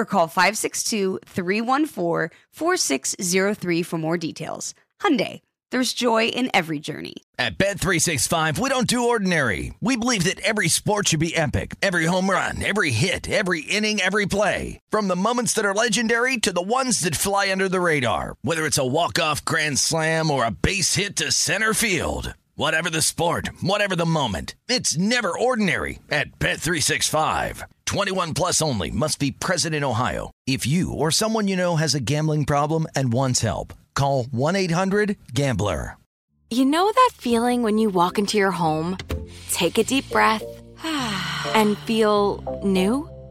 or call 562-314-4603 for more details. Hyundai, there's joy in every journey. At Bet365, we don't do ordinary. We believe that every sport should be epic. Every home run, every hit, every inning, every play. From the moments that are legendary to the ones that fly under the radar. Whether it's a walk-off grand slam or a base hit to center field. Whatever the sport, whatever the moment, it's never ordinary at Bet365. 21 plus only must be present in Ohio. If you or someone you know has a gambling problem and wants help, call 1-800-GAMBLER. You know that feeling when you walk into your home, take a deep breath, and feel new?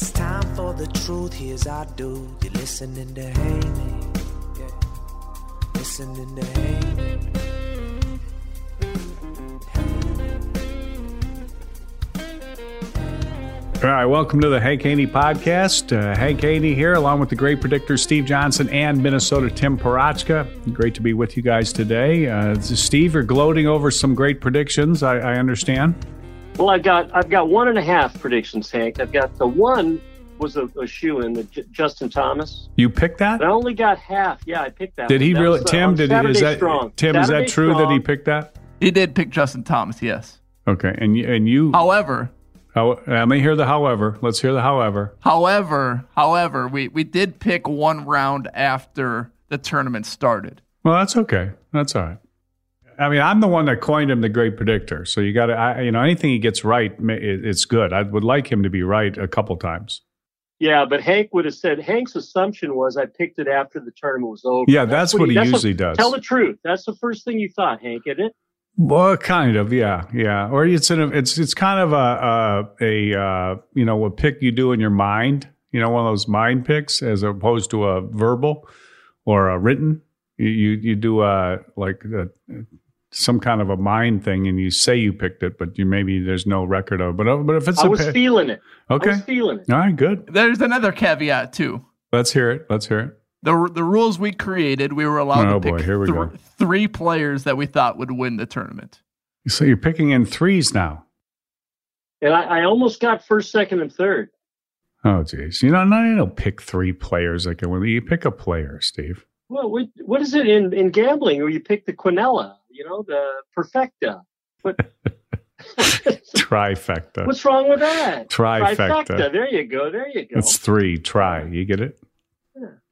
It's time for the truth. Here's our. You're listening to Haney. Yeah. Listening to Haney. All right, welcome to the Hank Haney Podcast. Uh, Hank Haney here, along with the great predictor Steve Johnson and Minnesota Tim Parachka. Great to be with you guys today. Uh, Steve, you're gloating over some great predictions, I, I understand. Well, I've got I've got one and a half predictions, Hank. I've got the one was a, a shoe in the J- Justin Thomas. You picked that? But I only got half. Yeah, I picked that. Did one. he That really? was, uh, Tim, on did Saturday is that strong. Tim? is that true that he picked that? He did pick Justin Thomas, yes. Okay, and you, and you. However, How, let me hear the however. Let's hear the however. however, however, we, we did pick one round after the tournament started. Well, that's okay. That's all right. I mean, I'm the one that coined him the great predictor. So you got to, you know, anything he gets right, it's good. I would like him to be right a couple times. Yeah, but Hank would have said Hank's assumption was I picked it after the tournament was over. Yeah, that's what he that's usually does. Tell the truth. That's the first thing you thought, Hank, isn't it? Well, kind of, yeah, yeah. Or it's in a, it's it's kind of a a, a uh, you know a pick you do in your mind. You know, one of those mind picks as opposed to a verbal or a written. You you, you do a like a, some kind of a mind thing, and you say you picked it, but you maybe there's no record of. But uh, but if it's I a was pick, feeling it. okay, I was feeling it. all right, good. There's another caveat, too. Let's hear it. Let's hear it. The, the rules we created, we were allowed Oh, to pick boy, here we thr- go. three players that we thought would win the tournament. So you're picking in threes now. And I, I almost got first, second, and third. Oh, geez. You know, no, you don't pick three players like a You pick a player, Steve. Well, what, what is it in, in gambling where you pick the quinella, you know, the perfecta? What, Trifecta. what's wrong with that? Trifecta. There you go. There you go. It's three. Try. You get it?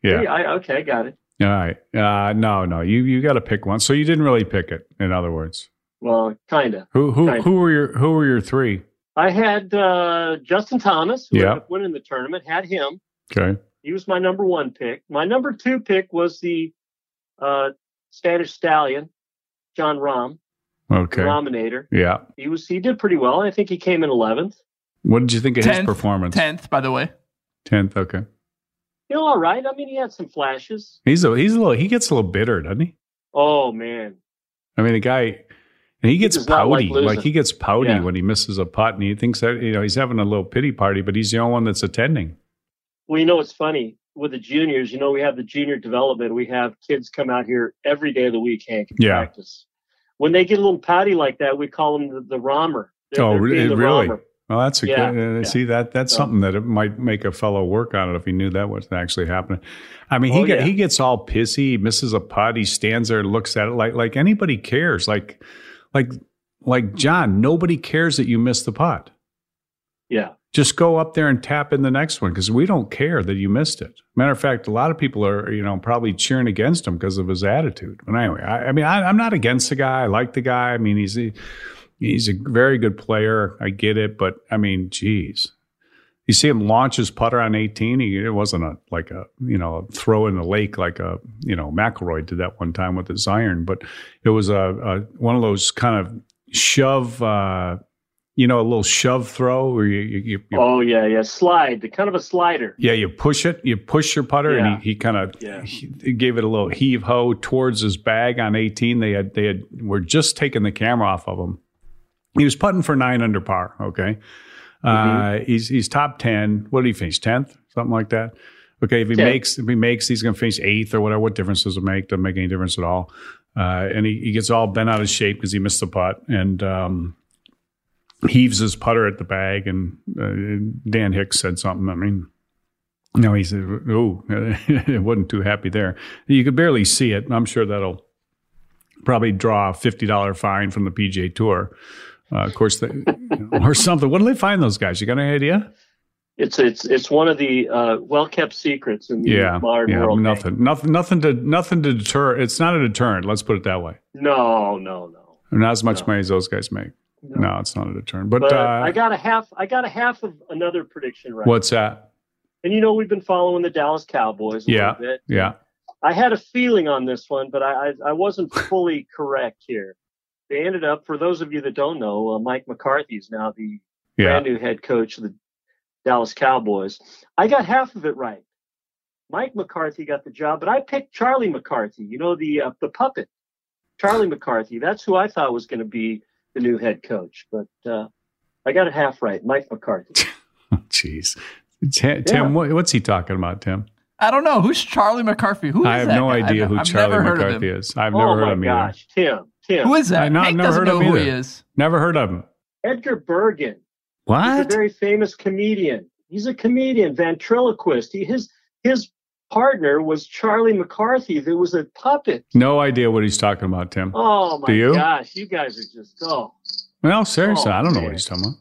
Yeah. Yeah, I, okay, I got it. All right. Uh, no, no. You you got to pick one. So you didn't really pick it. In other words, Well, kind of. who who Kinda. who were your who were your three? I had uh, Justin Thomas, who up winning the tournament, had him. Okay. He was my number one pick. My number two pick was the uh, Spanish stallion, Jon Rahm. Okay. denominator. Yeah. He was he did pretty well. I think he came in 11th. What did you think of his performance? Tenth, by the way. Tenth. Okay. You know, all right. I mean, he had some flashes. He's a he's a little he gets a little bitter, doesn't he? Oh man, I mean, the guy, and he gets does not like pouty. Like, he gets pouty Yeah. when he misses a putt, and he thinks that you know he's having a little pity party, but he's the only one that's attending. Well, you know what's funny with the juniors? You know, we have the junior development. We have kids come out here every day of the week, Hank, and Yeah. practice. When they get a little pouty like that, we call them the, the rommer. They're- oh, they're the really? rommer. Well, that's a Yeah, good. Uh, yeah. See that that's So- something that it might make a fellow work on it if he knew that was actually happening. I mean, he Oh, get, yeah. he gets all pissy, he misses a putt, he stands there and looks at it like like anybody cares. Like like like Jon, nobody cares that you missed the putt. Yeah. just go up there and tap in the next one because we don't care that you missed it. Matter of fact, a lot of people are, you know, probably cheering against him because of his attitude. But anyway, I, I mean, I, I'm not against the guy. I like the guy. I mean, he's a, he's a very good player. I get it, but I mean, geez. You see him launch his putter on 18. He, it wasn't a like a you know a throw in the lake like a you know McIlroy did that one time with his iron, but it was a, a one of those kind of shove, uh, you know, a little shove throw or you, you, you you Oh yeah, yeah. Slide, the kind of a slider. yeah, you push it, you push your putter, Yeah. and he, he kind of Yeah. gave it a little heave ho towards his bag on 18. They had they had were just taking the camera off of him. He was putting for nine under par. Okay, Mm-hmm. uh, he's he's top ten. What did he finish? Tenth, something like that. Okay, if he Tenth. makes if he makes, he's going to finish eighth or whatever. What difference does it make? Doesn't make any difference at all. Uh, and he, he gets all bent out of shape because he missed the putt and um, heaves his putter at the bag. And uh, Dan Hicks said something. I mean, no, he said, "Oh, it wasn't too happy there." You could barely see it. I'm sure that'll probably draw a fifty dollar fine from the PGA Tour. Uh, of course, they, or something. What do they find those guys? You got any idea? It's it's it's one of the uh, well kept secrets in the Yeah, modern yeah, world. Nothing, nothing, nothing to nothing to deter. It's not a deterrent. Let's put it that way. No, no, no. Not as much No. money as those guys make. No. No, it's not a deterrent. But, But uh, I got a half. I got a half of another prediction right. what's that? And you know we've been following the Dallas Cowboys a Yeah. little bit. Yeah, I had a feeling on this one, but I I, I wasn't fully correct here. They ended up, for those of you that don't know, uh, Mike McCarthy is now the yeah. brand new head coach of the Dallas Cowboys. I got half of it right. Mike McCarthy got the job, but I picked Charlie McCarthy. You know the uh, the puppet, Charlie McCarthy. That's who I thought was going to be the new head coach. But uh, I got it half right. Mike McCarthy. Jeez, Tim, Tim what, what's he talking about? Tim, I don't know. Who's Charlie McCarthy? Who is I have that no guy? idea I've- who I've Charlie never heard of McCarthy is. I've oh never heard of him either. gosh, Tim, Tim, Who is that? I know- I've Hank never doesn't heard of know him who he is. Never heard of him. Edgar Bergen. What? He's a very famous comedian. He's a comedian, ventriloquist. He, his his partner was Charlie McCarthy. There was a puppet. No idea what he's talking about, Tim. Oh my Do you? gosh, you guys are just oh. Well, seriously, Oh, I don't know man. what he's talking about.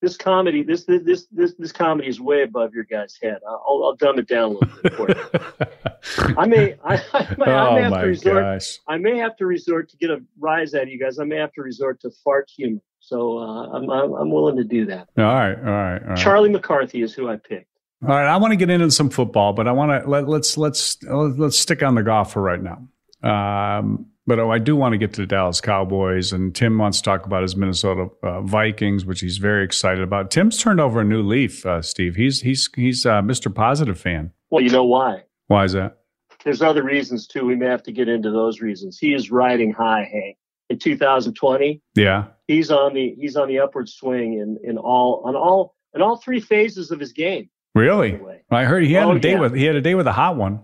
This comedy, this this this this, comedy is way above your guys' head. I'll, I'll dumb it down a little bit for you. I may I, I may, I oh may have to my resort. gosh! I may have to resort to get a rise out of you guys. I may have to resort to fart humor. So uh, I'm, I'm I'm willing to do that. All right, all right, all right. Charlie McCarthy is who I picked. All right, I want to get into some football, but I want to let, let's let's let's stick on the golf for right now. Um, but oh, I do want to get to the Dallas Cowboys, and Tim wants to talk about his Minnesota uh, Vikings, which he's very excited about. Tim's turned over a new leaf, uh, Steve. He's he's he's uh, Mr. Positive fan. Well, you know why? Why is that? There's other reasons too. We may have to get into those reasons. He is riding high, Hank. In 2020, Yeah, he's on the he's on the upward swing in in all on all in all three phases of his game. Really. the. I heard he had Oh, a date yeah. with he had a date with a hot one.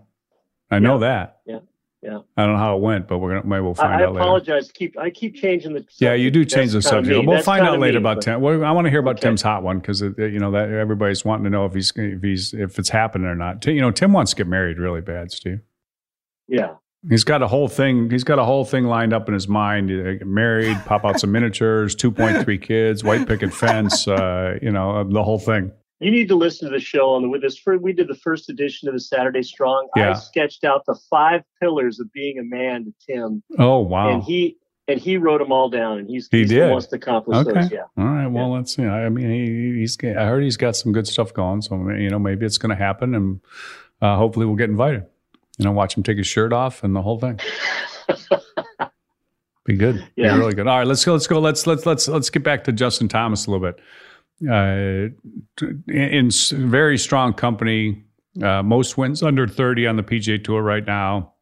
I know that. Yeah, yeah. I don't know how it went, but we're gonna maybe we'll find I, out later. I apologize. Keep I keep changing the. Yeah, you do change the That's kinda subject. We'll That's find out later me, about but- Tim. Well, I want to hear about Okay. Tim's hot one because you know that everybody's wanting to know if he's if he's if it's happening or not. You know, Tim wants to get married really bad, Steve. Yeah, He's got a whole thing. He's got a whole thing lined up in his mind. Uh, Get married, pop out some miniatures, two point three kids, white picket fence. Uh, you know, uh, the whole thing. You need to listen to the show on the with this. We did the first edition of the Saturday Strong. I sketched out the five pillars of being a man to Tim, Oh wow. and he and he wrote them all down, and he's He he's did. wants to accomplish Okay. those. Yeah. All right. Well, let's see. I mean, he, he's. I heard he's got some good stuff going. So you know, maybe it's going to happen, and uh, hopefully we'll get invited. You know, watch him take his shirt off and the whole thing. Be good. Yeah. Be really good. All right, let's go. Let's go. Let's let's let's let's get back to Justin Thomas a little bit. Uh, in, very strong company, uh, most wins under thirty on the PGA Tour right now.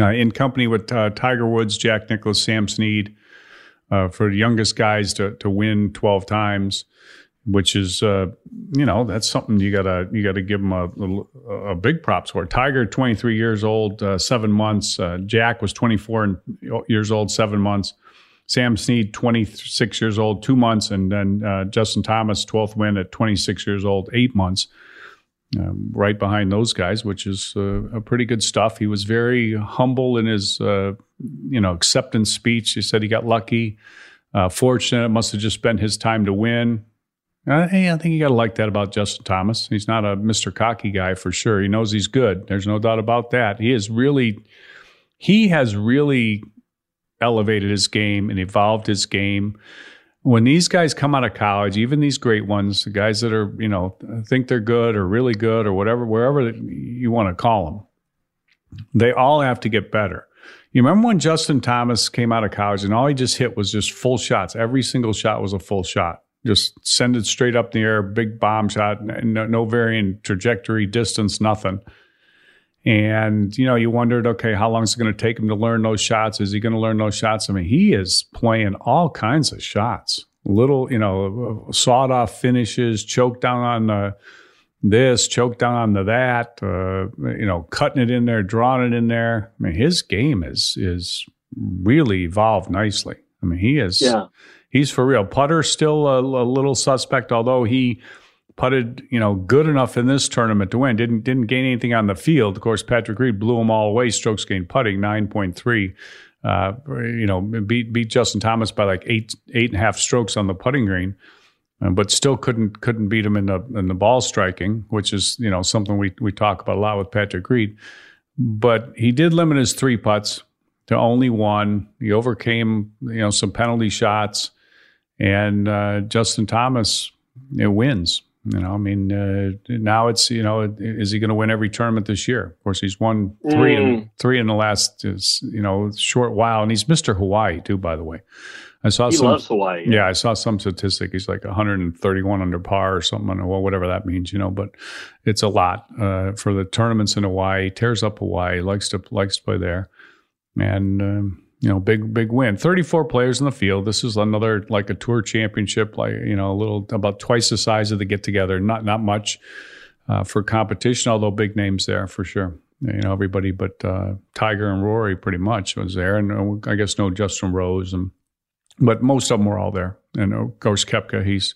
Uh, in company with uh, Tiger Woods, Jack Nicklaus, Sam Snead, uh, for the youngest guys to to win twelve times, which is uh, you know that's something you gotta you gotta give them a, a, a big props for. Tiger, twenty three years old, seven months. Jack was twenty four years old, seven months. Sam Snead, twenty six years old, two months, and then uh, Justin Thomas, twelfth win at twenty six years old, eight months. Um, right behind those guys, which is uh, a pretty good stuff. He was very humble in his, uh, you know, acceptance speech. He said he got lucky, uh, fortunate. Must have just spent his time to win. Uh, hey, I think you got to like that about Justin Thomas. He's not a Mr. Cocky guy for sure. He knows he's good. There's no doubt about that. He is really, he has really elevated his game and evolved his game. When these guys come out of college, even these great ones, the guys that are, you know, think they're good or really good or whatever, wherever you want to call them, they all have to get better. You remember when Justin Thomas came out of college and all he just hit was just full shots? Every single shot was a full shot. Just send it straight up in the air, big bomb shot, no, no varying trajectory, distance, nothing. And you know, you wondered, okay, how long is it going to take him to learn those shots? Is he going to learn those shots? I mean, he is playing all kinds of shots. Little, you know, sawed off finishes, choked down on the this, choked down on the that, uh, you know, cutting it in there, drawing it in there. I mean, his game is is really evolved nicely. I mean, he is Yeah. he's for real. Putter still a, a little suspect, although he putted, you know, good enough in this tournament to win. Didn't didn't gain anything on the field. Of course, Patrick Reed blew them all away. Strokes gained putting nine point three. Uh, you know, beat beat Justin Thomas by like eight eight and a half strokes on the putting green, uh, but still couldn't couldn't beat him in the in the ball striking, which is you know something we we talk about a lot with Patrick Reed. But he did limit his three putts to only one. He overcame you know some penalty shots, and uh, Justin Thomas it wins. You know, I mean, uh, now it's you know, is he going to win every tournament this year? Of course, he's won three in three in the last you know short while, and he's Mister Hawaii too. By the way, I saw He some. loves Hawaii. Yeah, I saw some statistic. He's like 131 under par or something. I well, whatever that means, you know. But it's a lot uh, for the tournaments in Hawaii. Tears up Hawaii. Likes to likes to play there, and um, you know, big big win. 34 players in the field. This is another like a tour championship, like you know, a little about twice the size of the get together. Not not much uh, for competition, although big names there for sure. You know, everybody but uh, Tiger and Rory pretty much was there, and uh, I guess no Justin Rose and but most of them were all there. And of course, Koepka, he's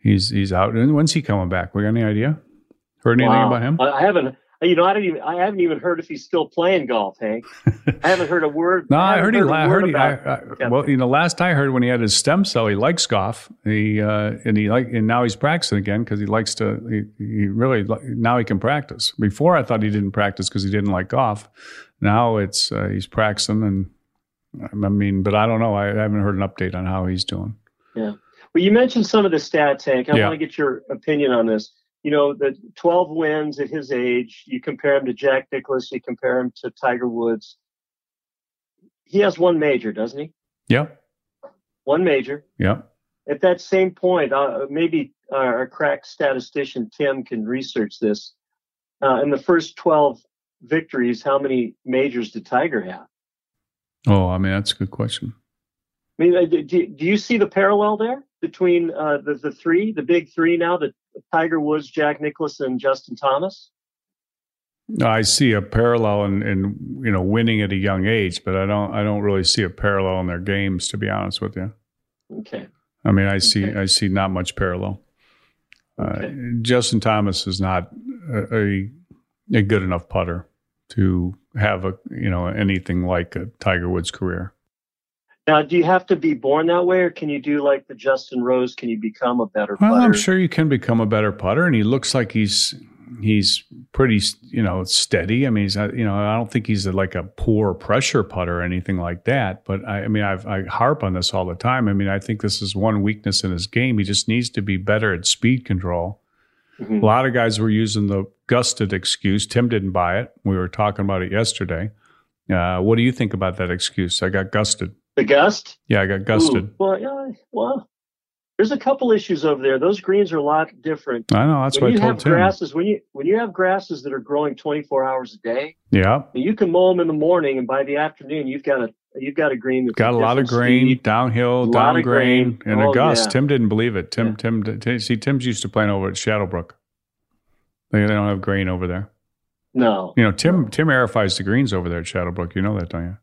he's he's out. And when's he coming back? We got any idea? Heard anything Wow. about him? I haven't. You know, I don't even. I haven't even heard if he's still playing golf, Hank. I haven't heard a word. No, I haven't heard he. I heard he. I, I, well, you know, last I heard when he had his stem cell, he likes golf. He uh, and he like and now he's practicing again because he likes to. He, he really now he can practice. Before I thought he didn't practice because he didn't like golf. Now it's uh, he's practicing and. I mean, but I don't know. I haven't heard an update on how he's doing. Yeah. Well, you mentioned some of the stats, Hank. I Yeah. want to get your opinion on this. You know, the 12 wins at his age, you compare him to Jack Nicklaus, you compare him to Tiger Woods. He has one major, doesn't he? Yeah, One major. yeah. At that same point, uh, maybe our crack statistician Tim can research this. Uh, in the first 12 victories, how many majors did Tiger have? Oh, I mean, that's a good question. I mean, uh, do, do you see the parallel there between uh, the, the three, the big three now, the Tiger Woods, Jack Nicklaus, and Justin Thomas? I see a parallel in, in you know winning at a young age, but I don't I don't really see a parallel in their games. To be honest with you, Okay. I mean I see Okay. I see not much parallel. Uh, Justin Thomas is not a, a a good enough putter to have a you know anything like a Tiger Woods career. Now, do you have to be born that way, or can you do like the Justin Rose? Can you become a better Well, putter? I'm sure you can become a better putter, and he looks like he's he's pretty you know steady. I mean, he's not- you know I don't think he's like a poor pressure putter or anything like that. But I, I mean, I've, I harp on this all the time. I mean, I think this is one weakness in his game. He just needs to be better at speed control. Mhm. A lot of guys were using the gusted excuse. Tim didn't buy it. We were talking about it yesterday. Uh, what do you think about that excuse? I got gusted. The gust. Yeah, I got gusted. Ooh, well, yeah, well, there's a couple issues over there. Those greens are a lot different. I know. That's when what you I have told Tim. grasses, when you when you have grasses that are growing 24 hours a day, Yeah, you can mow them in the morning, and by the afternoon, you've got a you've got a green that's got a lot of grain speed. downhill, down of grain, grain. and a Oh, gust. yeah. Tim didn't believe it. Tim, Yeah. Tim, Tim, see, Tim's used to playing over at Shadowbrook. They, they don't have grain over there. No, You know, Tim Tim aerifies the greens over there at Shadowbrook. You know that, don't you?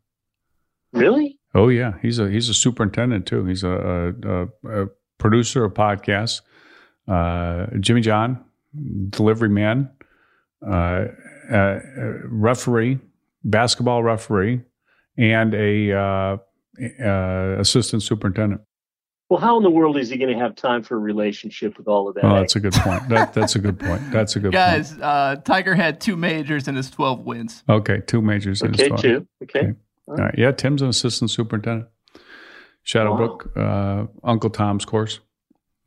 really? Oh yeah, he's a he's a superintendent too. He's a, a, a, a producer of podcasts. Uh, Jimmy John, delivery man, uh, uh, referee, basketball referee, and a uh, uh, assistant superintendent. Well, how in the world is he going to have time for a relationship with all of that? Oh, that's a good point. That, that's a good point. That's a good point. Guys, uh, Tiger had two majors in his 12 wins. Okay, two majors. in his okay, thought. too. Okay. Okay. All right. Yeah, Tim's an assistant superintendent. Shadowbrook, uh, Uncle Tom's course.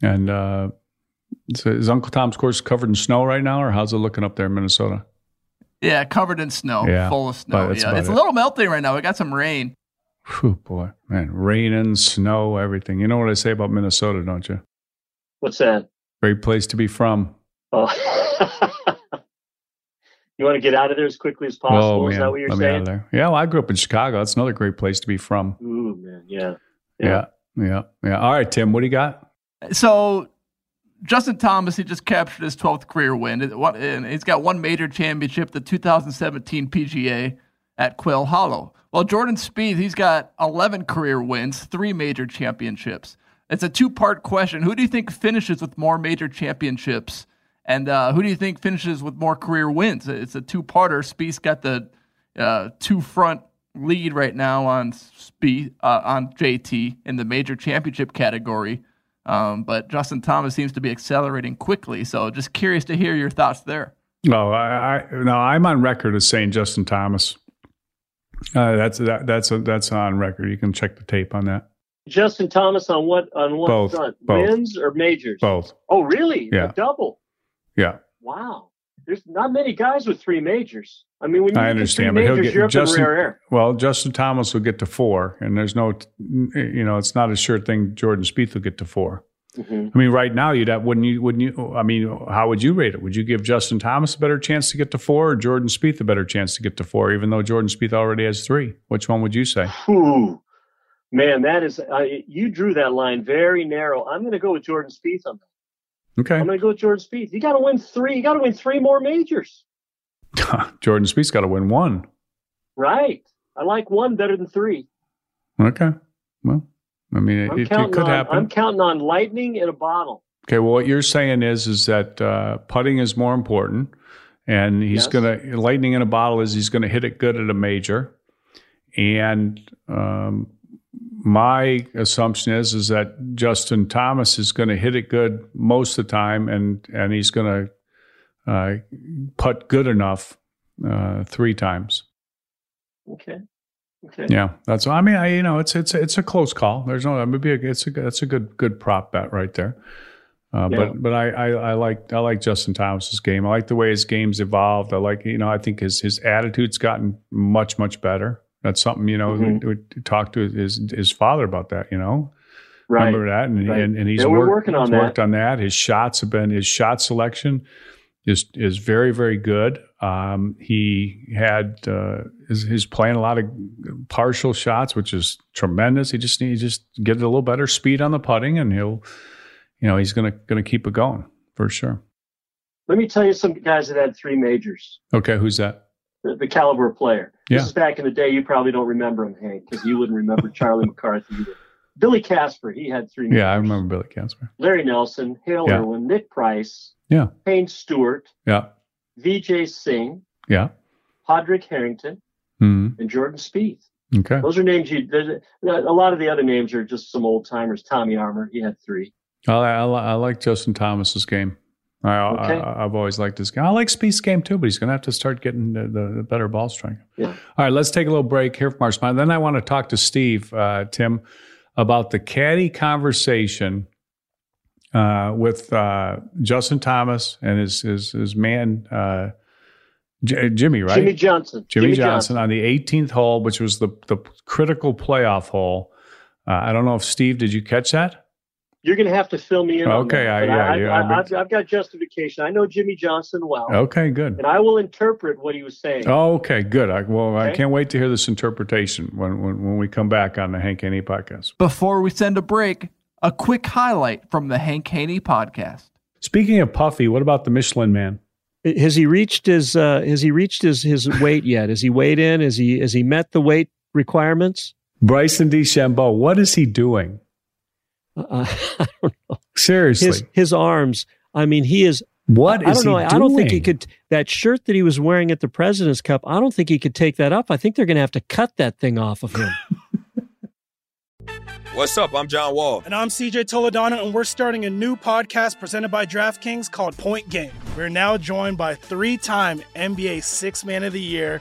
And uh, so is Uncle Tom's course covered in snow right now, or how's it looking up there in Minnesota? Yeah, covered in snow, Yeah, full of snow. Yeah, about it's a little melting right now. We got some rain. Whew, boy, man, raining, snow, everything. You know what I say about Minnesota, don't you? What's that? Great place to be from. Oh. you want to get out of there as quickly as possible? oh is that what you're let me out saying? of there. Yeah, well, I grew up in Chicago. That's another great place to be from. Ooh, man, yeah. Yeah, yeah, yeah. All right, Tim, what do you got? So Justin Thomas, he just captured his 12th career win. And He's got one major championship, the 2017 PGA at Quail Hollow. Well, Jordan Spieth, he's got 11 career wins, three major championships. It's a two-part question. Who do you think finishes with more major championships? And uh, who do you think finishes with more career wins? It's a two-parter. Spieth's got the uh, two-front lead right now on Spieth, uh, on JT in the major championship category. Um, but Justin Thomas seems to be accelerating quickly. So just curious to hear your thoughts there. No, I, I no, I'm on record as saying Justin Thomas. Uh, that's that, that's a, that's on record. You can check the tape on that. Justin Thomas on what on what Both, front? both. Wins or majors? Both. Oh, really? Yeah. A double. Yeah, Wow. There's not many guys with three majors. I mean, when you I understand, but he'll get you're up Justin. in rare air. Well, Justin Thomas will get to four, and there's no, you know, it's not a sure thing. Jordan Spieth will get to four. Mhm. I mean, right now, you'd have, wouldn't you? Wouldn't you? I mean, how would you rate it? Would you give Justin Thomas a better chance to get to four, or Jordan Spieth a better chance to get to four, even though Jordan Spieth already has three? Which one would you say? Whew. Man, that is uh, you drew that line very narrow. I'm going to go with Jordan Spieth on that. Okay, I'm going to go with Jordan Spieth. You got to win three. You got to win three more majors, Jordan Spieth's got to win one. right? I like one better than three. Okay, well, I mean, it, it could on. happen. I'm counting on lightning in a bottle. Okay, well, what you're saying is is that uh, putting is more important, and he's Yes. gonna lightning in a bottle is he's gonna hit it good at a major, and um, my assumption is is that Justin Thomas is going to hit it good most of the time, and and he's going to uh, putt good enough uh, three times. Okay. Okay. Yeah, that's. I mean, I you know, it's it's it's a close call. There's no. Maybe it's a that's a good good prop bet right there. Uh, Yeah. But but I, I I like I like Justin Thomas's game. I like the way his game's evolved. I like you know I think his his attitude's gotten much much better. That's something you know Mhm. we, we talked to his his father about that. You know, Right. remember that, and right. and, and he's Yeah, worked, working on he's that. worked on that. His shots have been his shot selection is is very very good. Um, he had uh, is he's playing a lot of partial shots, which is tremendous. He just needs just get a little better speed on the putting, and he'll you know he's gonna gonna keep it going for sure. Let me tell you some guys that had three majors. Okay, who's that? The, the caliber player. Yeah. This is back in the day. You probably don't remember him, Hank, because you wouldn't remember Charlie McCarthy either. Billy Casper, he had three. Yeah, I remember Billy Casper. Larry Nelson, Hale Yeah. Irwin, Nick Price, Yeah, Payne Stewart, yeah, Vijay Singh, yeah. Padraig Harrington, hmm and Jordan Spieth. Okay. Those are names you. A a lot of the other names are just some old timers. Tommy Armour, he had three. I, I, I like Justin Thomas's game. I, Okay. I, I've always liked his game. I like Spieth's game too, but he's going to have to start getting the, the, the better ball striking. Yeah. All right, let's take a little break here from our spine. Then I want to talk to Steve, uh, Tim, about the caddy conversation uh, with uh, Justin Thomas and his his, his man uh, J- Jimmy, right? Jimmy Johnson. Jimmy, Johnson, on the 18th hole, which was the the critical playoff hole. Uh, I don't know if Steve, did you catch that? You're going to have to fill me in. on Okay, that, I- but yeah, I, yeah, I, I've I've, been- I've got justification. I know Jimmy Johnson well, Okay, good. and I will interpret what he was saying. Oh, okay, good. I, well, I can't wait to hear this interpretation when, when, when we come back on the Hank Haney podcast. Before we send a break, a quick highlight from the Hank Haney podcast. Speaking of Puffy, what about the Michelin Man? Has he reached his uh, has he reached his his weight yet? Has he weighed in? Has he has he met the weight requirements? Bryson DeChambeau, what is he doing? Uh, I don't know. Seriously, His his arms. I mean, he is. what I is don't know. he I don't think he could. That shirt that he was wearing at the President's Cup. I don't think he could take that up. I think they're going to have to cut that thing off of him. What's up? I'm John Wall. And I'm CJ Toledano, and we're starting a new podcast presented by DraftKings called Point Game. We're now joined by three time NBA Six Man of the Year,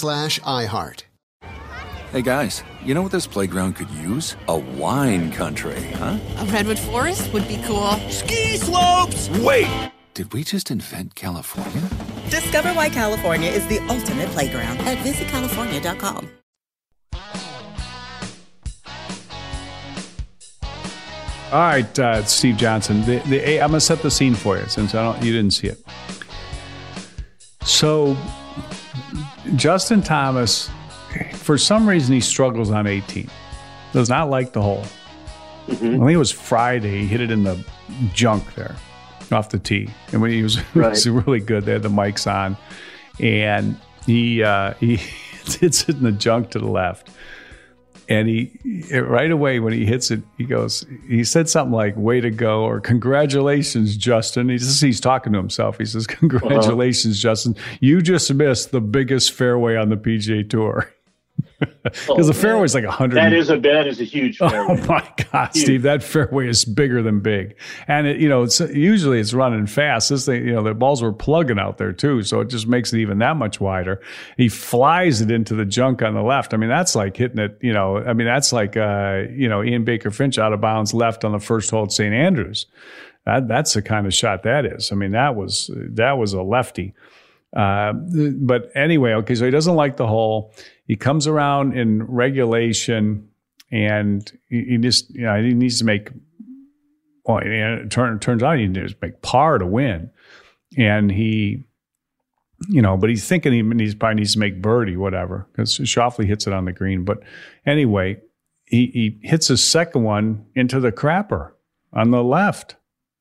slash iHeart. Hey guys, you know what this playground could use? A wine country, huh? A redwood forest would be cool. Ski slopes! Wait! Did we just invent California? Discover why California is the ultimate playground at visitcalifornia.com. All right, uh, Steve Johnson. The, the, I'm going to set the scene for you since I don't, you didn't see it. So, Justin Thomas, for some reason, he struggles on 18. Does not like the hole. I think it was Friday. He hit it in the junk there off the tee. And when he was, Right. was really good, they had the mics on. And he, uh, he hits it in the junk to the left and he right away when he hits it, he goes. He said something like "Way to go" or "Congratulations, Justin." He says he's talking to himself. He says, "Congratulations, Justin. You just missed the biggest fairway on the PGA Tour." Because the fairway is like a hundred. That is a that is a huge fairway. Oh my God, Steve! That fairway is bigger than big, and it, you know, it's usually it's running fast. This thing, you know, the balls were plugging out there too, so it just makes it even that much wider. He flies it into the junk on the left. I mean, that's like hitting it. You know, I mean, that's like uh, you know, Ian Baker Finch out of bounds left on the first hole at St Andrews. That that's the kind of shot that is. I mean, that was that was a lefty. Uh, but anyway, okay, so he doesn't like the hole. He comes around in regulation, and he, he just you know he needs to make. Well, and it uh, turn, turns out he needs to make par to win, and he, you know, but he's thinking he needs probably needs to make birdie, whatever, because Schauffele hits it on the green. But anyway, he he hits his second one into the crapper on the left.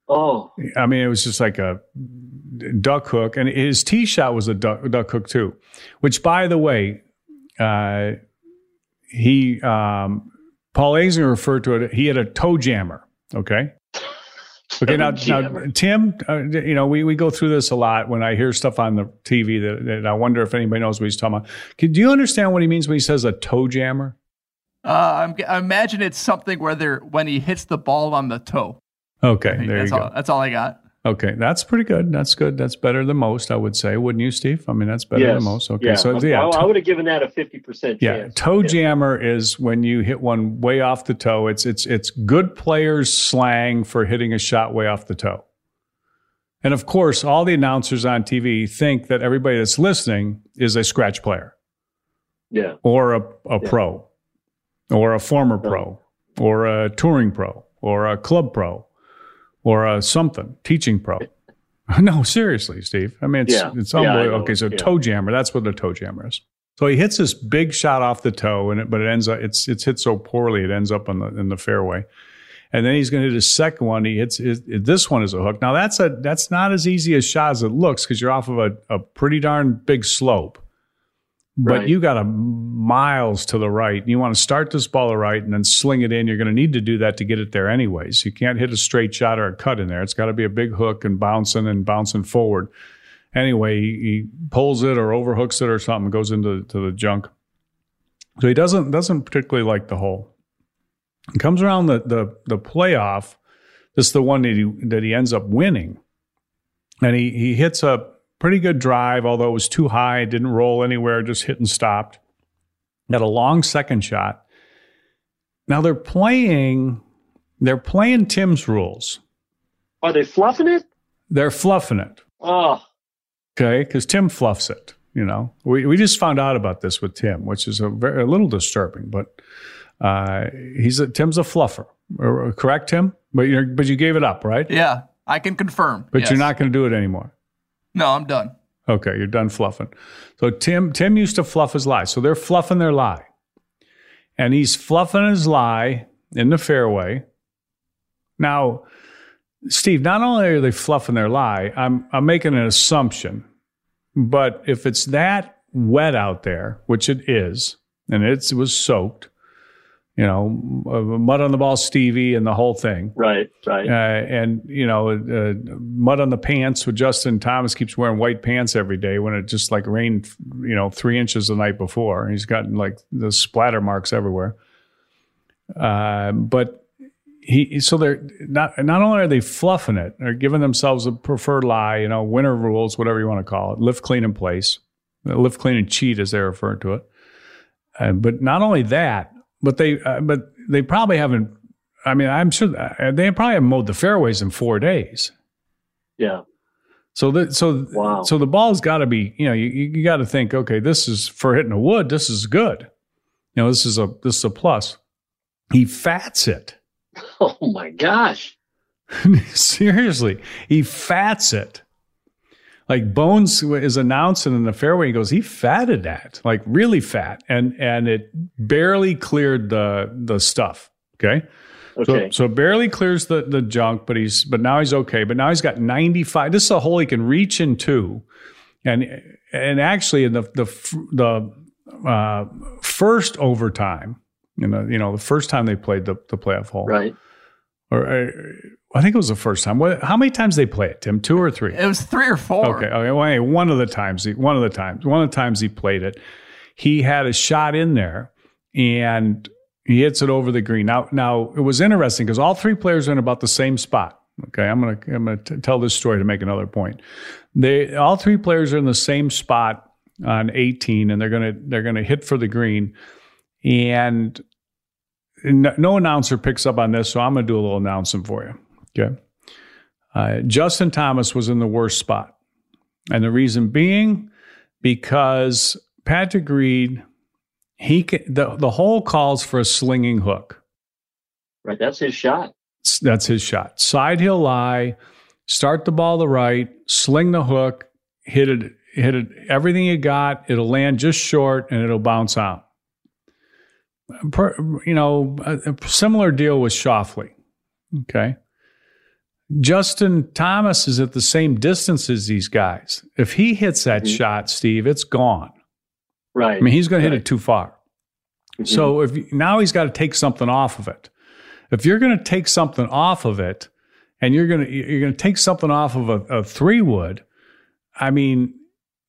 Oh, I mean, it was just like a duck hook, and his tee shot was a duck, duck hook too. Which, by the way, uh, he um, Paul Azinger referred to it. He had a toe jammer. Okay, Okay, now, now Tim, uh, you know, we, we go through this a lot when I hear stuff on the TV that, that I wonder if anybody knows what he's talking about. Can, do you understand what he means when he says a toe jammer? Uh, I'm, I imagine it's something where they're when he hits the ball on the toe. Okay, there that's you go. all. That's all I got. Okay, that's pretty good. That's good. That's better than most, I would say. Wouldn't you, Steve? I mean, that's better yes. than most. Okay, yeah. so yeah, I, I would have given that a fifty percent yeah, chance. toe jammer is when you hit one way off the toe. It's it's it's good players slang for hitting a shot way off the toe. And of course, all the announcers on TV think that everybody that's listening is a scratch player Yeah. or a, a pro or a former pro or a touring pro or a club pro or a something teaching pro. no, seriously, Steve. I mean, it's Yeah. it's Yeah, unbelievable. know. okay, so Yeah. toe jammer. That's what the toe jammer is. So he hits this big shot off the toe, and it, but it ends up it's it's hit so poorly it ends up in the in the fairway. And then he's going to hit his second one. He hits his, this one is a hook. Now that's a that's not as easy a shot as it looks because you're off of a, a pretty darn big slope. But Right. you got a miles to the right. You want to start this ball right and then sling it in. You're going to need to do that to get it there anyways. You can't hit a straight shot or a cut in there. It's got to be a big hook and bouncing and bouncing forward. Anyway, he, he pulls it or overhooks it or something, goes into to the junk. So he doesn't doesn't particularly like the hole. He comes around the the the playoff. This is the one that he that he ends up winning, and he he hits a pretty good drive, although it was too high, didn't roll anywhere, just hit and stopped. Got a long second shot. Now they're playing they're playing Tim's rules. Are they fluffing it? They're fluffing it. Oh, Okay, because Tim fluffs it. You know, we we just found out about this with Tim, which is a very a little disturbing. But uh, he's a Tim's a fluffer, correct, Tim? But you but you gave it up, right? Yeah, I can confirm. But Yes. you're not going to do it anymore. No, I'm done. Okay, you're done fluffing. So Tim Tim used to fluff his lie. So they're fluffing their lie. And he's fluffing his lie in the fairway. Now, Steve, not only are they fluffing their lie, I'm I'm making an assumption. But if it's that wet out there, which it is, and it was soaked, you know, mud on the ball, Stevie, and the whole thing. right, right. Uh, and you know, uh, mud on the pants. With Justin Thomas keeps wearing white pants every day when it just like rained, you know, three inches the night before. He's gotten like the splatter marks everywhere. Uh, but he, so they're not not only are they fluffing it, they're giving themselves a preferred lie. You know, winter rules, whatever you want to call it. Lift clean in place, lift clean and cheat as they refer to it. Uh, but not only that, but they uh, but they probably haven't. I mean, I'm sure uh, they probably haven't mowed the fairways in four days. Yeah. So the so so the ball's got to be. You know, you, you got to think. Okay, this is for hitting the wood. This is good. You know, this is a this is a plus. He fats it. Oh my gosh. Seriously, he fats it. Like Bones is announcing in the fairway, he goes, he fatted that, like really fat, and and it barely cleared the the stuff. Okay. Okay. So, so barely clears the, the junk, but he's but now he's okay. But now he's got 95. This is a hole he can reach into, and and actually in the the the uh, first overtime, you know, you know, the first time they played the the playoff hole, right? Or uh, I think it was the first time. What, how many times they play it, Tim? Two or three? It was three or four. Okay. Okay. Well, anyway, one of the times, he, one of the times, one of the times he played it, he had a shot in there, and he hits it over the green. Now, now it was interesting because all three players are in about the same spot. Okay, I'm gonna I'm gonna t- tell this story to make another point. They all three players are in the same spot on 18, and they're gonna they're gonna hit for the green, and no, no announcer picks up on this, so I'm gonna do a little announcing for you. Okay. Uh, Justin Thomas was in the worst spot. And the reason being because Patrick Reed, he can, the, the hole calls for a slinging hook. Right. That's his shot. That's his shot. Side hill lie, start the ball to right, sling the hook, hit it, hit it, everything you got. It'll land just short and it'll bounce out. You know, a, a similar deal with Schauffele. Okay. Justin Thomas is at the same distance as these guys. If he hits that mm-hmm. shot, Steve, it's gone. Right. I mean, he's going to hit it too far. Mm-hmm. So if now he's got to take something off of it. If you're going to take something off of it and you're gonna you're gonna take something off of a, a three wood, I mean,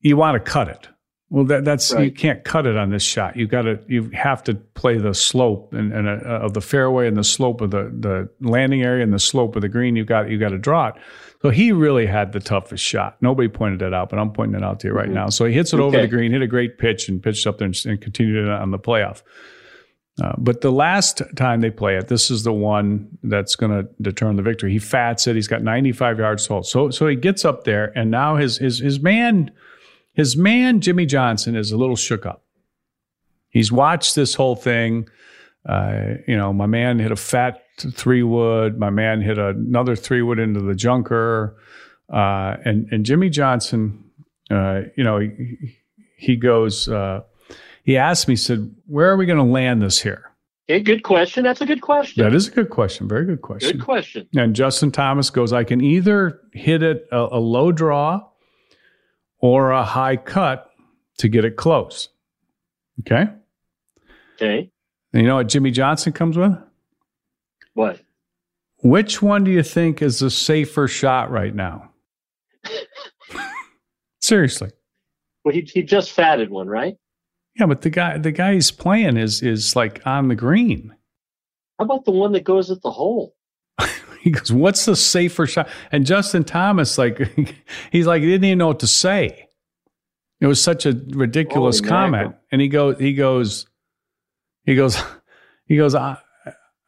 you want to cut it. Well, that, that's you can't cut it on this shot. You got to you have to play the slope and, and uh, of the fairway and the slope of the the landing area and the slope of the green. You got you got to draw it. So he really had the toughest shot. Nobody pointed that out, but I'm pointing it out to you right now. So he hits it over the green, hit a great pitch, and pitched up there and, and continued it on the playoff. Uh, but the last time they play it, this is the one that's going to determine the victory. He fats it. He's got 95 yards total. So so he gets up there, and now his his his man, his man Jimmy Johnson is a little shook up. He's watched this whole thing. Uh, you know, my man hit a fat three wood. My man hit another three wood into the junker. Uh, and and Jimmy Johnson, uh, you know, he, he goes. Uh, he asked me, he said, "Where are we going to land this here?" Okay, good question. That's a good question. That is a good question. Very good question. Good question. And Justin Thomas goes, I can either hit it a, a low draw or a high cut to get it close. Okay. Okay. And you know what Jimmy Johnson comes with? What? Which one do you think is the safer shot right now? Seriously. Well, he, he just fatted one, right? Yeah, but the guy the guy he's playing is is like on the green. How about the one that goes at the hole? He goes, "What's the safer shot?" And Justin Thomas, like, he's like, he didn't even know what to say. It was such a ridiculous Holy comment. And he goes, he goes, he goes, he goes. I,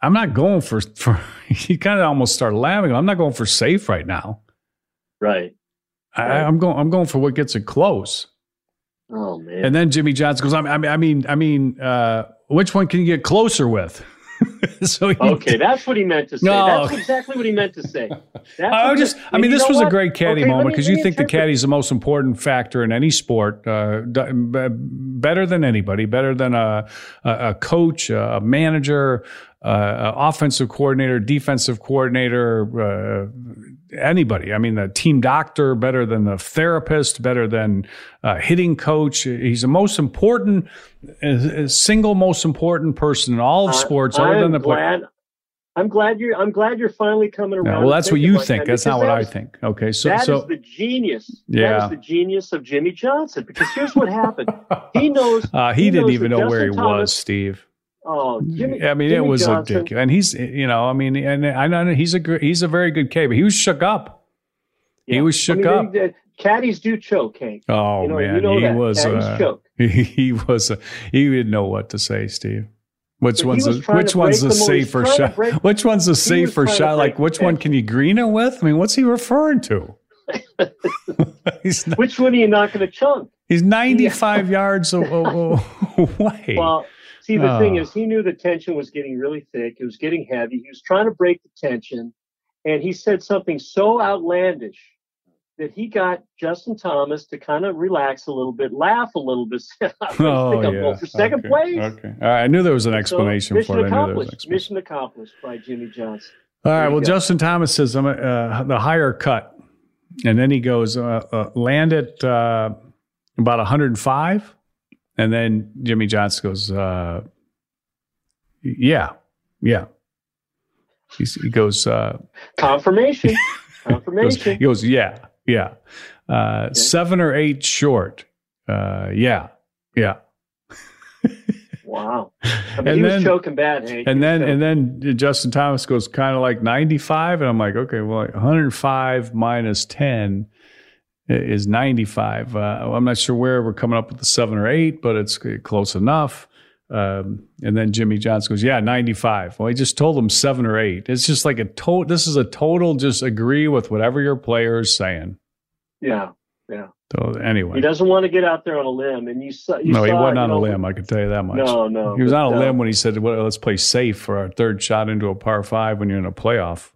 I'm not going for for. He kind of almost started laughing. I'm not going for safe right now. Right. I, I'm going. I'm going for what gets it close. Oh man. And then Jimmy Johnson goes, I mean, I mean, I mean, uh, which one can you get closer with? so Okay, that's what he meant to say. No. That's exactly what he meant to say. That's I was just, I mean, this was a great caddy Okay, moment because you think the caddy is the most important factor in any sport, uh, better than anybody, better than a, a, a coach, a manager, uh, offensive coordinator, defensive coordinator, uh, anybody. I mean, the team doctor, better than the therapist, better than uh, hitting coach. He's the most important, uh, single most important person in all of I- sports, other than the player. I'm glad you're. I'm glad you're finally coming around. Well, that's what you like think. that, That's not what that I think. Okay, so that is so the genius. That Yeah. is the genius of Jimmy Johnson. Because here's what happened. He knows. uh, he, didn't knows even that know where he Justin was, Steve. Oh, Jimmy. I mean, it was Johnson, ridiculous, and he's you know, I mean, and I know he's a he's a very good K, but he was shook up. He was shook I mean, up. caddies do choke, Hank. Oh you know, you man, know he that. was uh, choke. he, he was uh, he didn't know what to say, Steve. Which one's trying which one's the break the mo- he's safer shot? break- which one's the safer shot? Like which one can you green it with? I mean, what's he referring to? he's not, Which one are you not going to chunk? he's 95 yards a- a- away. Well, see, the thing Oh. is, he knew the tension was getting really thick. It was getting heavy. He was trying to break the tension, and he said something so outlandish that he got Justin Thomas to kind of relax a little bit, laugh a little bit. Oh, yeah. for second Okay, place. Okay. All right. I knew there was an So, explanation mission for it. I knew there was an accomplished. Mission accomplished by Jimmy Johnson. All right. Well, go. Justin Thomas says I'm uh, the higher cut, and then he goes uh, uh, land at uh, about 105, and then Jimmy Johnson goes, uh, yeah, yeah. He's, he goes, uh, Confirmation. Confirmation. he goes, yeah, yeah, uh, seven or eight short, uh, yeah, yeah. Wow. I mean, And he then- was choking bad, Hank. And then and then Justin Thomas goes kind of like 95 and I'm like, okay, well 105 minus 10 is 95. Uh, I'm not sure where we're coming up with the 7 or 8, but it's close enough. Um, and then Jimmy Johnson goes, yeah, 95. Well, he just told him 7 or 8. It's just like a total this is a total just agree with whatever your player is saying. Yeah. Yeah. So anyway. He doesn't want to get out there on a limb, and you saw. You no, he wasn't on a limb. I can tell you that much. No, no, He was on a uh, limb when he said, well, "Let's play safe for our third shot into a par five when you're in a playoff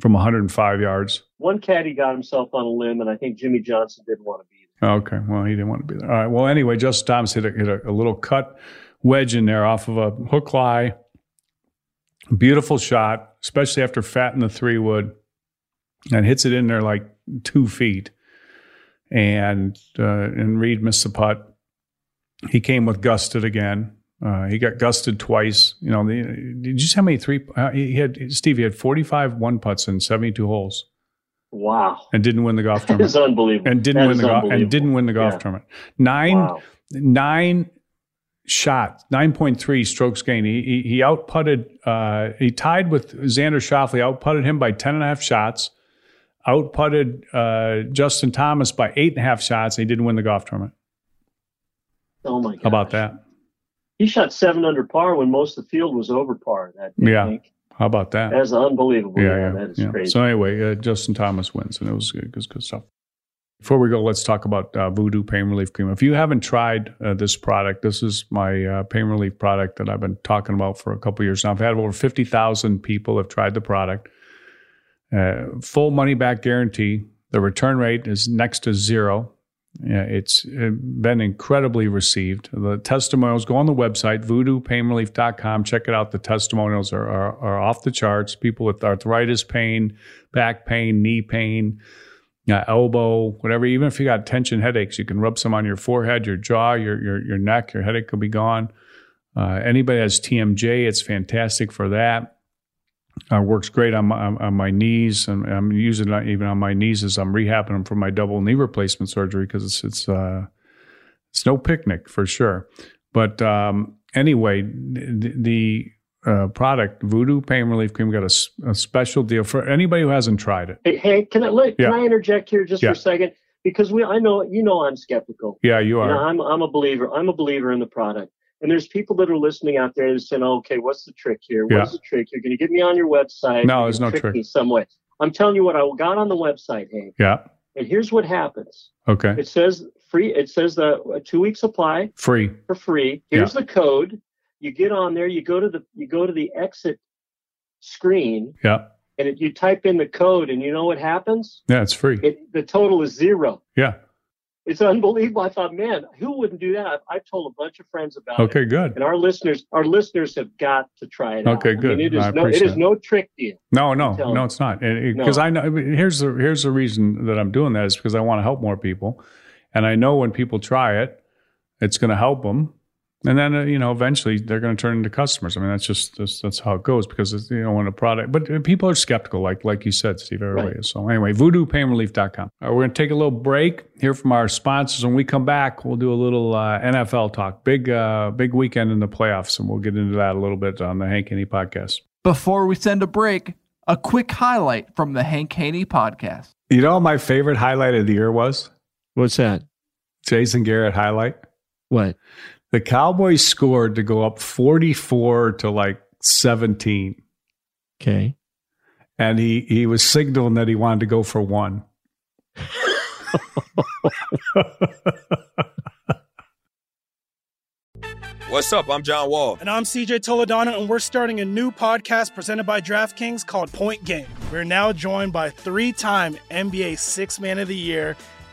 from 105 yards." One caddy got himself on a limb, and I think Jimmy Johnson didn't want to be. There. Okay, well, he didn't want to be there. All right. Well, anyway, Justin Thomas hit a, hit a, a little cut wedge in there off of a hook lie. Beautiful shot, especially after fatting the three wood, and hits it in there like two feet. And uh, and Reed missed the putt. He came with gusted again, Uh, he got gusted twice. You know, the, did you see how many three? Uh, he had Steve. He had forty-five one putts in seventy-two holes. Wow. And didn't win the golf tournament. is unbelievable. And didn't That win the golf and didn't win the golf Yeah. tournament. Nine Wow. nine shots, nine point three strokes gained. He he, he out putted. Uh, he tied with Xander Schauffele. Out putted him by ten and a half shots. Out putted uh, Justin Thomas by eight and a half shots. And he didn't win the golf tournament. Oh my god. How about that? He shot seven under par when most of the field was over par. That day, Yeah. How about that? That is unbelievable. Yeah, Yeah, yeah, that is yeah. crazy. So anyway, uh, Justin Thomas wins, and it was good, good, good stuff. Before we go, let's talk about uh, Voodoo Pain Relief Cream. If you haven't tried uh, this product, this is my uh, pain relief product that I've been talking about for a couple years now. I've had over fifty thousand people have tried the product. Uh, full money back guarantee. The return rate is next to zero. Yeah, it's been incredibly received. The testimonials go on the website, voodoopainrelief.com. Check it out. The testimonials are, are, are off the charts. People with arthritis pain, back pain, knee pain, uh, elbow, whatever. Even if you got tension headaches, you can rub some on your forehead, your jaw, your, your, your neck, your headache will be gone. Uh, anybody has TMJ, it's fantastic for that. Uh, works great on my, on, my knees, and I'm using it even on my knees as I'm rehabbing them for my double knee replacement surgery because it's it's uh, it's no picnic for sure. But um, anyway, the, the uh, product Voodoo Pain Relief Cream got a special deal for anybody who hasn't tried it. Hey, hey, can I let, Yeah. can I interject here just Yeah. for a second? Because we, I know you know I'm skeptical. Yeah, you You know, are. I'm I'm a believer. I'm a believer in the product. And there's people that are listening out there that saying, "Okay, what's the trick here? Yeah. What's the trick? You're going to get me on your website. No, there's no trick me some way." I'm telling you what I got on the website, Hank. Yeah. And here's what happens. Okay. It says free. It says the a two week supply Free. for free. Here's the code. You get on there. You go to the you go to the exit screen, Yeah. and it, you type in the code, and you know what happens? Yeah, it's free. It the total is zero. Yeah. It's unbelievable. I thought, man, who wouldn't do that? I've, I've told a bunch of friends about it. Okay, good. And our listeners, our listeners have got to try it out. Okay, I good. mean, it is I no, it is no trick deal. No, no, no, it's not. Because No. I know here's the here's the reason that I'm doing that is because I want to help more people, and I know when people try it, it's going to help them, and then uh, you know eventually they're going to turn into customers. I mean that's just that's, that's how it goes because it's, you know when a product, but uh, people are skeptical, like like you said, Steve. Everybody is. So anyway, VoodooPainRelief.com. Uh, we're going to take a little break, hear from our sponsors. When we come back, we'll do a little uh, NFL talk. Big uh, big weekend in the playoffs, and we'll get into that a little bit on the Hank Haney podcast. Before we send a break, a quick highlight from the Hank Haney podcast. You know what my favorite highlight of the year was? What's that? Jason Garrett highlight. What? The Cowboys scored to go up 44 to like 17. Okay. And he he was signaling that he wanted to go for one. What's up? I'm John Wall. And I'm CJ Toledano, and we're starting a new podcast presented by DraftKings called Point Game. We're now joined by three time NBA Six Man of the Year,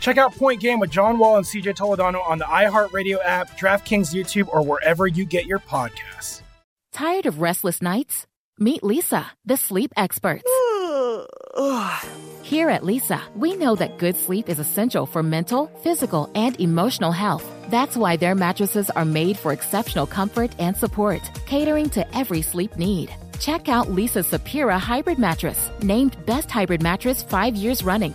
Check out Point Game with John Wall and CJ Toledano on the iHeartRadio app, DraftKings YouTube, or wherever you get your podcasts. Tired of restless nights? Meet Leesa, the sleep experts. Here at Leesa, we know that good sleep is essential for mental, physical, and emotional health. That's why their mattresses are made for exceptional comfort and support, catering to every sleep need. Check out Leesa's Sapira Hybrid Mattress, named Best Hybrid Mattress five years running.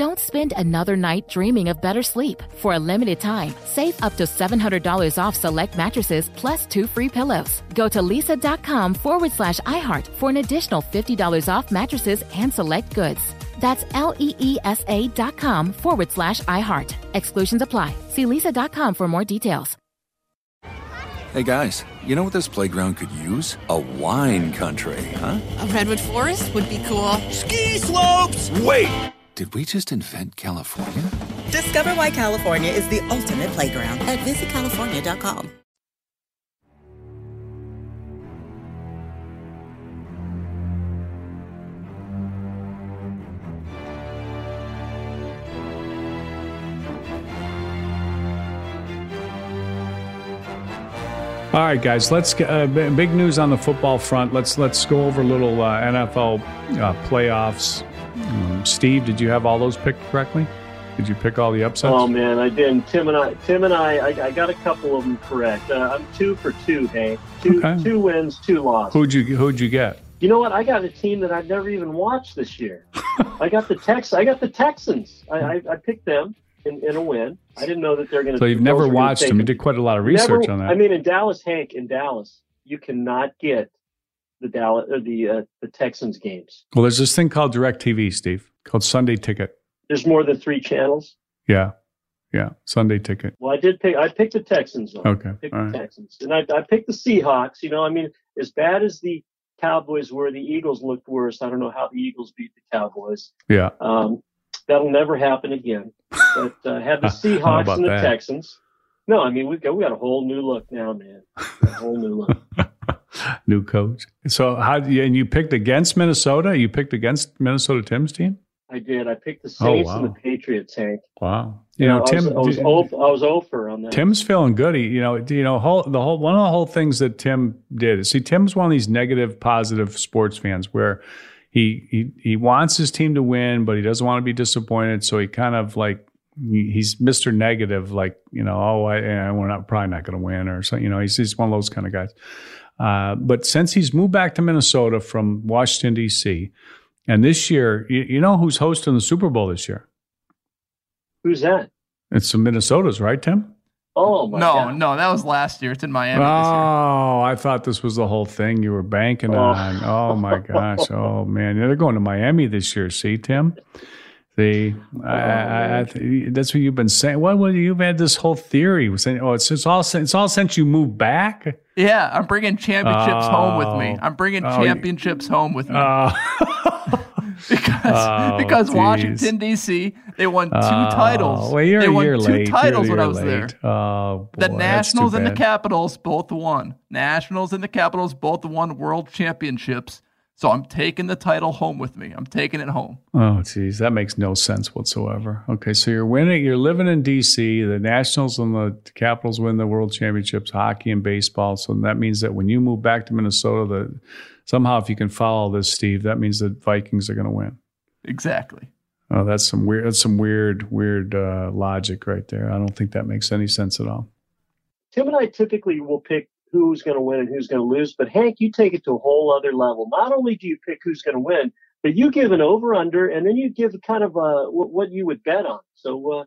Don't spend another night dreaming of better sleep. For a limited time, save up to $700 off select mattresses plus two free pillows. Go to leesa.com forward slash iHeart for an additional $50 off mattresses and select goods. That's L E E S A dot com forward slash iHeart. Exclusions apply. See leesa.com for more details. Hey guys, you know what this playground could use? A wine country, huh? A redwood forest would be cool. Ski slopes! Wait! Did we just invent California? Discover why California is the ultimate playground at visitcalifornia.com. All right, guys. Let's get uh, big news on the football front. Let's let's go over a little uh, NFL uh, playoffs. Um, Steve, did you have all those picked correctly? Did you pick all the upsets? Oh man, I did. Tim and I, Tim and I, I, I got a couple of them correct. Uh, I'm two for two, Hank. Two, Okay. two wins, two losses. Who'd you Who'd you get? You know what? I got a team that I've never even watched this year. I got the Tex. I got the Texans. I, I, I picked them in, in a win. I didn't know that they're going to. So you've never watched them. You did quite a lot of research Never- on that. I mean, in Dallas, Hank, in Dallas, you cannot get the Dallas or the uh, the Texans games. well, there's this thing called DirecTV, Steve, called Sunday Ticket. There's more than three channels. Yeah, yeah, Sunday Ticket. Well, I did pick. I picked the Texans. Though. Okay, I picked all the right. Texans, and I, I picked the Seahawks. You know, I mean, as bad as the Cowboys were, the Eagles looked worse. I don't know how the Eagles beat the Cowboys. Yeah. Um, that'll never happen again. But uh, had the I don't know Seahawks and the that. Texans. No, I mean we've got we got a whole new look now, man. A whole new look. New coach. So how? And you picked against Minnesota. You picked against Minnesota Tim's team. I did. I picked the Oh, Saints and the Patriots, Hank. Wow. You know, I was, Tim. I was, over, I was over on that. Tim's feeling good. He, you know, you know, whole, the whole one of the whole things that Tim did. See, Tim's one of these negative, positive sports fans where he he he wants his team to win, but he doesn't want to be disappointed. So he kind of like he's Mister Negative, like you know, oh, I, we're not probably not going to win or something. You know, he's he's one of those kind of guys. Uh, but since he's moved back to Minnesota from Washington D.C. and this year, you, you know who's hosting the Super Bowl this year? Who's that? It's the Minnesotas, right, Tim? Oh my no, God. no, that was last year. It's in Miami this year. Oh, I thought this was the whole thing you were banking Oh. on. Oh my gosh. Oh man, they're going to Miami this year. See, Tim. See, Oh, I, I, I, oh, that's what you've been saying. What? Well, you've had this whole theory. Was saying, oh, it's, it's all it's all since you moved back. Yeah, I'm bringing championships home with me. Oh. I'm bringing Oh, you- championships home with me. Oh. because Oh, because. Washington D.C. they won two Oh, titles. Well, you're, they won two late. titles you're, when I you're was there. late. Oh, boy, The Nationals and the. Capitals both won. Nationals and the Capitals both won world championships. So I'm taking the title home with me. I'm taking it home. Oh, geez, that makes no sense whatsoever. Okay, so you're winning. You're living in D.C. The Nationals and the Capitals win the World Championships, hockey and baseball. So that means that when you move back to Minnesota, that somehow, if you can follow this, Steve, that means the Vikings are going to win. Exactly. Oh, that's some weird. That's some weird, weird uh, logic right there. I don't think that makes any sense at all. Tim and I typically will pick who's going to win and who's going to lose, but Hank, you take it to a whole other level. Not only do you pick who's going to win, but you give an over under, and then you give kind of uh, what, what you would bet on. So, uh,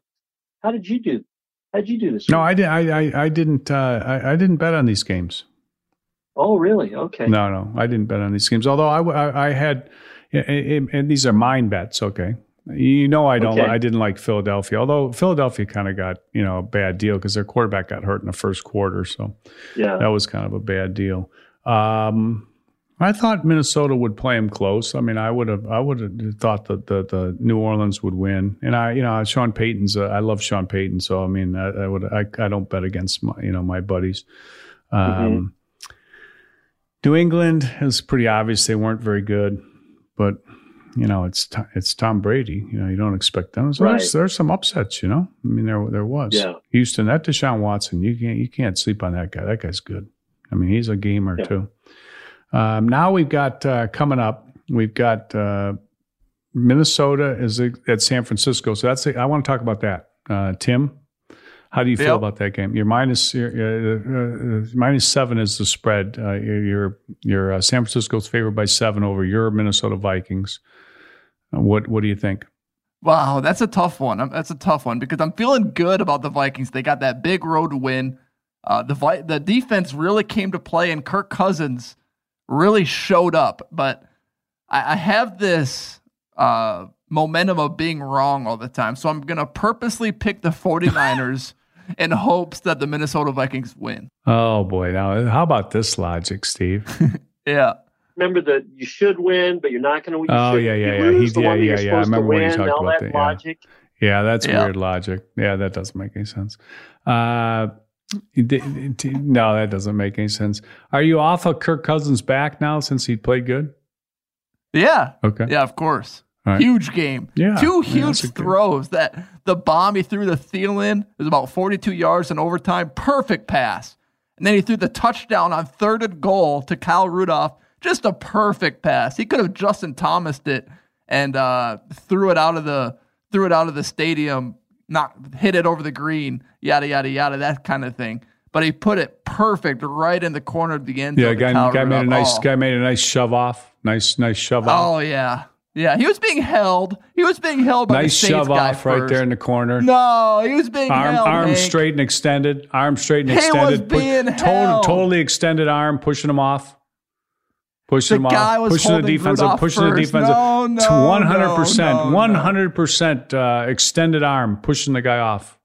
how did you do? How did you do this? No, I did. I, I, I didn't. Uh, I, I didn't bet on these games. Oh, really? Okay. No, no, I didn't bet on these games. Although I, I, I had, and and these are mine bets. Okay, you know I don't. Okay. I didn't like Philadelphia. Although Philadelphia kind of got you know a bad deal because their quarterback got hurt in the first quarter, so Yeah. that was kind of a bad deal. Um, I thought Minnesota would play them close. I mean, I would have, I would have thought that the, the New Orleans would win. And I, you know, Sean Payton's, uh, I love Sean Payton, so I mean, I, I would, I, I don't bet against my, you know, my buddies. Um, Mhm. New England is pretty obvious they weren't very good, but you know, it's Tom, it's Tom Brady. You know, you don't expect them. So there's, Right. there's some upsets. You know, I mean, there there was Yeah. Houston. That Deshaun Watson, you can't you can't sleep on that guy. That guy's good. I mean, he's a gamer Yeah. too. Um, now we've got uh, coming up. We've got uh, Minnesota is at San Francisco. So that's I want to talk about that. Uh, Tim, how do you feel Yep. about that game? Your minus your, uh, uh, minus seven is the spread. Uh, your your, uh, San Francisco's favored by seven over your Minnesota Vikings. Uh, what what do you think? Wow, that's a tough one. Um, That's a tough one because I'm feeling good about the Vikings. They got that big road win. Uh, the Vi- the defense really came to play, and Kirk Cousins really showed up. But I, I have this uh, momentum of being wrong all the time, so I'm gonna purposely pick the 49ers in hopes that the Minnesota Vikings win. Oh boy! Now, how about this logic, Steve? Yeah. Remember that you should win, but you're not going to win. Oh yeah, yeah, yeah. lose He's yeah, yeah, yeah. I remember when you win, talked about that that. Yeah. logic. Yeah, that's Yeah. weird logic. Yeah, that doesn't make any sense. Uh, d- d- no, that doesn't make any sense. Are you off of Kirk Cousins back now since he played good? Yeah. Okay. Yeah, of course. All right. Huge game. Yeah. Two huge that's a good- throws. That the bomb he threw to Thielen was about 42 yards in overtime. Perfect pass. And then he threw the touchdown on third and goal to Kyle Rudolph. Just a perfect pass. He could have Justin Thomas it and uh, threw it out of the threw it out of the stadium, not hit it over the green, yada yada yada, that kind of thing. But he put it perfect right in the corner of the end zone. Yeah, guy, guy made a nice Oh. guy made a nice shove off. Nice, nice shove off. Oh yeah, yeah. He was being held. He was being held by nice the Saints shove guy off right first. there in the corner. No, he was being arm, held. arm Hank. straight and extended. Arm straight and He was extended. being total, held. totally extended arm, pushing him off. Pushing The him guy off. was Pushing the defensive. Rudolph Pushing the first. defensive. No, no, to one hundred no, percent. no, One hundred percent uh, extended arm, pushing the guy off.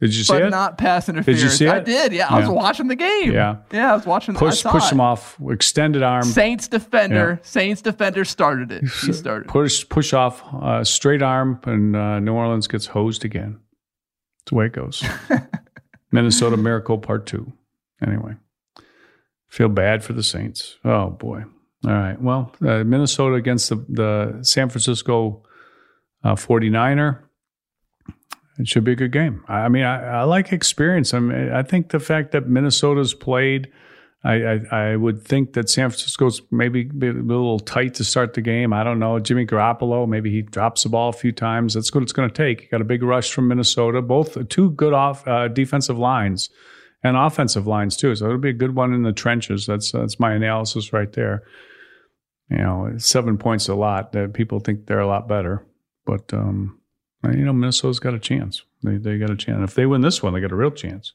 Did you see but it? not pass interference. Did you see I did. Yeah, I was watching the game. Yeah. yeah, I was watching. Push, I push it. him off. Extended arm. Saints defender. Saints defender started it. He started. Push, push off. Uh, straight arm, and uh, New Orleans gets hosed again. That's the way it goes. Minnesota Miracle Part Two. Anyway, feel bad for the Saints. Oh boy. All right. Well, uh, Minnesota against the, the San Francisco uh, 49er. It should be a good game. I mean, I, I like experience. I mean, I think the fact that Minnesota's played, I, I, I would think that San Francisco's maybe be a little tight to start the game. I don't know. Jimmy Garoppolo, maybe he drops the ball a few times. That's what it's going to take. You got a big rush from Minnesota. Both two good off uh, defensive lines and offensive lines too. So it'll be a good one in the trenches. That's that's my analysis right there. You know, seven points a lot. That people think they're a lot better, but um, you know, Minnesota's got a chance. They they got a chance. If they win this one, they got a real chance.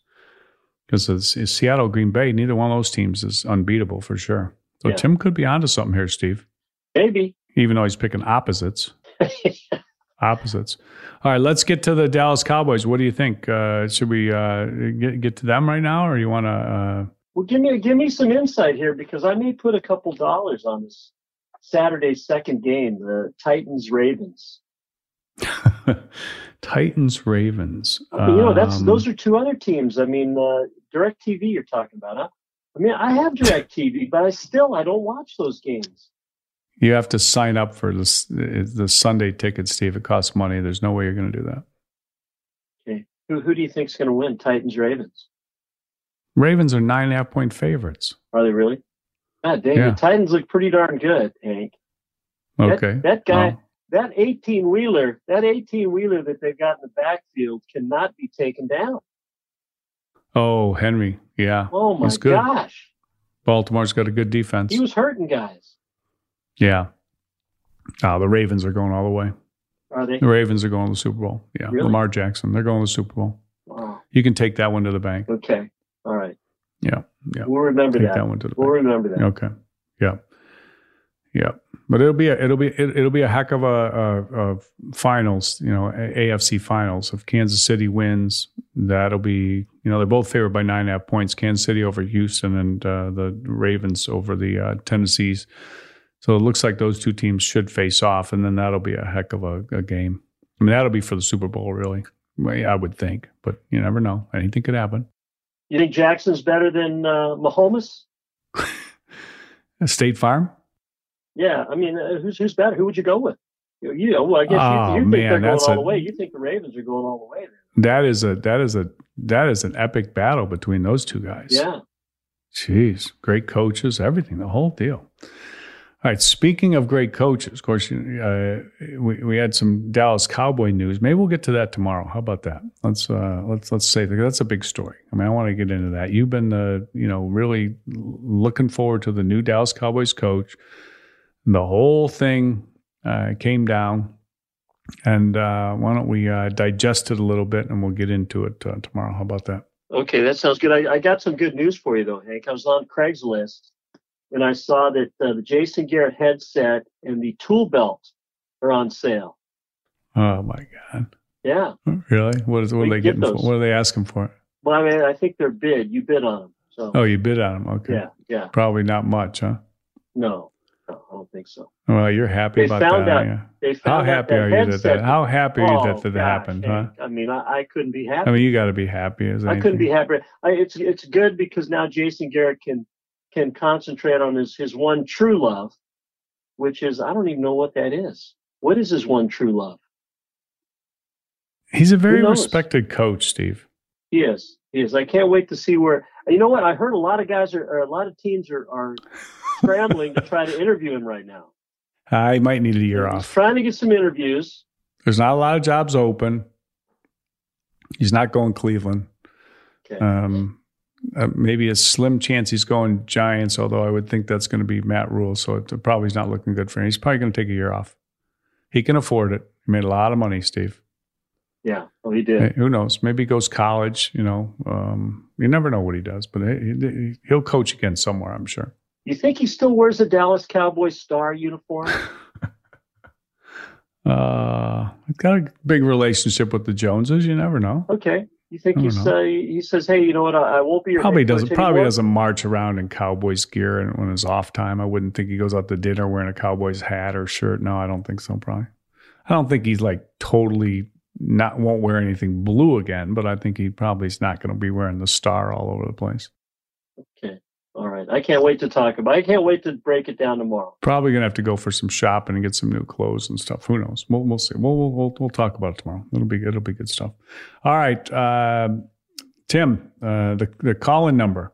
Because it's, it's Seattle, Green Bay, neither one of those teams is unbeatable for sure. So Yeah. Tim could be onto something here, Steve. Maybe. Even though he's picking opposites. opposites. All right, let's get to the Dallas Cowboys. What do you think? Uh, should we uh, get get to them right now, or you want to? Uh, Well, give me give me some insight here because I may put a couple dollars on this Saturday's second game, the Titans Ravens. Titans Ravens. You know, that's Um, those are two other teams. I mean, uh, Direct TV you're talking about, huh? I mean, I have Direct TV, but I still I don't watch those games. You have to sign up for this the Sunday ticket, Steve. It costs money. There's no way you're going to do that. Okay, who who do you think's going to win? Titans Ravens? Ravens are nine and a half point favorites. Are they really? God dang, Yeah. the Titans look pretty darn good, Hank. That- Okay. That, guy, Well, that 18 wheeler, that 18 wheeler that they've got in the backfield cannot be taken down. oh, Henry. Yeah. Oh my gosh. Baltimore's got a good defense. He was hurting guys. yeah. Oh, the Ravens are going all the way. Are they? The Ravens are going to the Super Bowl. Yeah. Really? Lamar Jackson. They're going to the Super Bowl. Wow. You can take that one to the bank. Okay. All right. Yeah. Yeah. We'll remember Take that. that one to the We'll remember that. Okay. Yeah. Yeah. But it'll be a, it'll be it, it'll be a heck of a, a, a finals, you know, AFC finals. If Kansas City wins, that'll be you know they're both favored by nine and a half points. Kansas City over Houston and uh, the Ravens over the uh, Tennessees. So it looks like those two teams should face off, and then that'll be a heck of a, a game. I mean, that'll be for the Super Bowl, really. Well, yeah, I would think, but you never know. Anything could happen. You think Jackson's better than uh, Mahomes? State Farm. Yeah. I mean, uh, who's who's better? Who would you go with? You, know, well, I guess Oh, you, you think man, they're going that's all a- the way. You think the Ravens are going all the way. Then. That is a that is a that is an epic battle between those two guys. Yeah. Jeez, great coaches, everything, the whole deal. All right. Speaking of great coaches, of course, uh, we we had some Dallas Cowboy news. Maybe we'll get to that tomorrow. How about that? Let's uh, let's let's say that that's a big story. I mean, I want to get into that. You've been uh, you know really looking forward to the new Dallas Cowboys coach. The whole thing uh, came down And uh, why don't we uh, digest it a little bit and we'll get into it uh, tomorrow? How about that? Okay, that sounds good. I, I got some good news for you, though, Hank. I was on Craigslist and I saw that uh, the Jason Garrett headset and the tool belt are on sale. Oh my God! Yeah. Really? What is what are they get getting? For? What are they asking for? Well, I mean, I think they're bid. You bid on them. So, Oh, you bid on them. Okay. yeah, yeah. Probably not much, huh? No, no, I don't think so. Well, you're happy They about found that. out. you? They How found out happy are you that that? How happy are you Oh, that that gosh, happened, huh? I mean, I, I couldn't be happy. I mean, you got to be happy as I couldn't be happy. I, it's it's good because now Jason Garrett can can concentrate on his his one true love, which is I don't even know what that is. What is his one true love? He's a very respected coach, Steve. He is. He is. I can't wait to see where. You know what? I heard a lot of guys are, or a lot of teams are, are scrambling to try to interview him right now. I might need a year He's off. trying to get some interviews. There's not a lot of jobs open. He's not going Cleveland. Um, uh, maybe a slim chance he's going Giants, although I would think that's going to be Matt Rhule. So it probably is not looking good for him. He's probably going to take a year off. He can afford it. He made a lot of money, Steve. Yeah. well, he did. Hey, who knows? Maybe he goes college. You know, um, you never know what he does, but he, he, he'll coach again somewhere. I'm sure. You think he still wears the Dallas Cowboys star uniform? Uh, he's got a big relationship with the Joneses. You never know. Okay. You think he's know. uh, he says, hey, you know what? I, I won't be your Probably doesn't. Probably doesn't march around in Cowboys gear and when it's off time. I wouldn't think he goes out to dinner wearing a Cowboys hat or shirt. No, I don't think so. Probably. I don't think he's like totally not won't wear anything blue again. But I think he probably is not going to be wearing the star all over the place. Okay. All right. I can't wait to talk about. I can't wait to break it down tomorrow. Probably gonna have to go for some shopping and get some new clothes and stuff. Who knows? We'll we'll see. We'll we'll we'll, we'll talk about it tomorrow. It'll be it'll be good stuff. All right, uh, Tim, uh, the the call in number.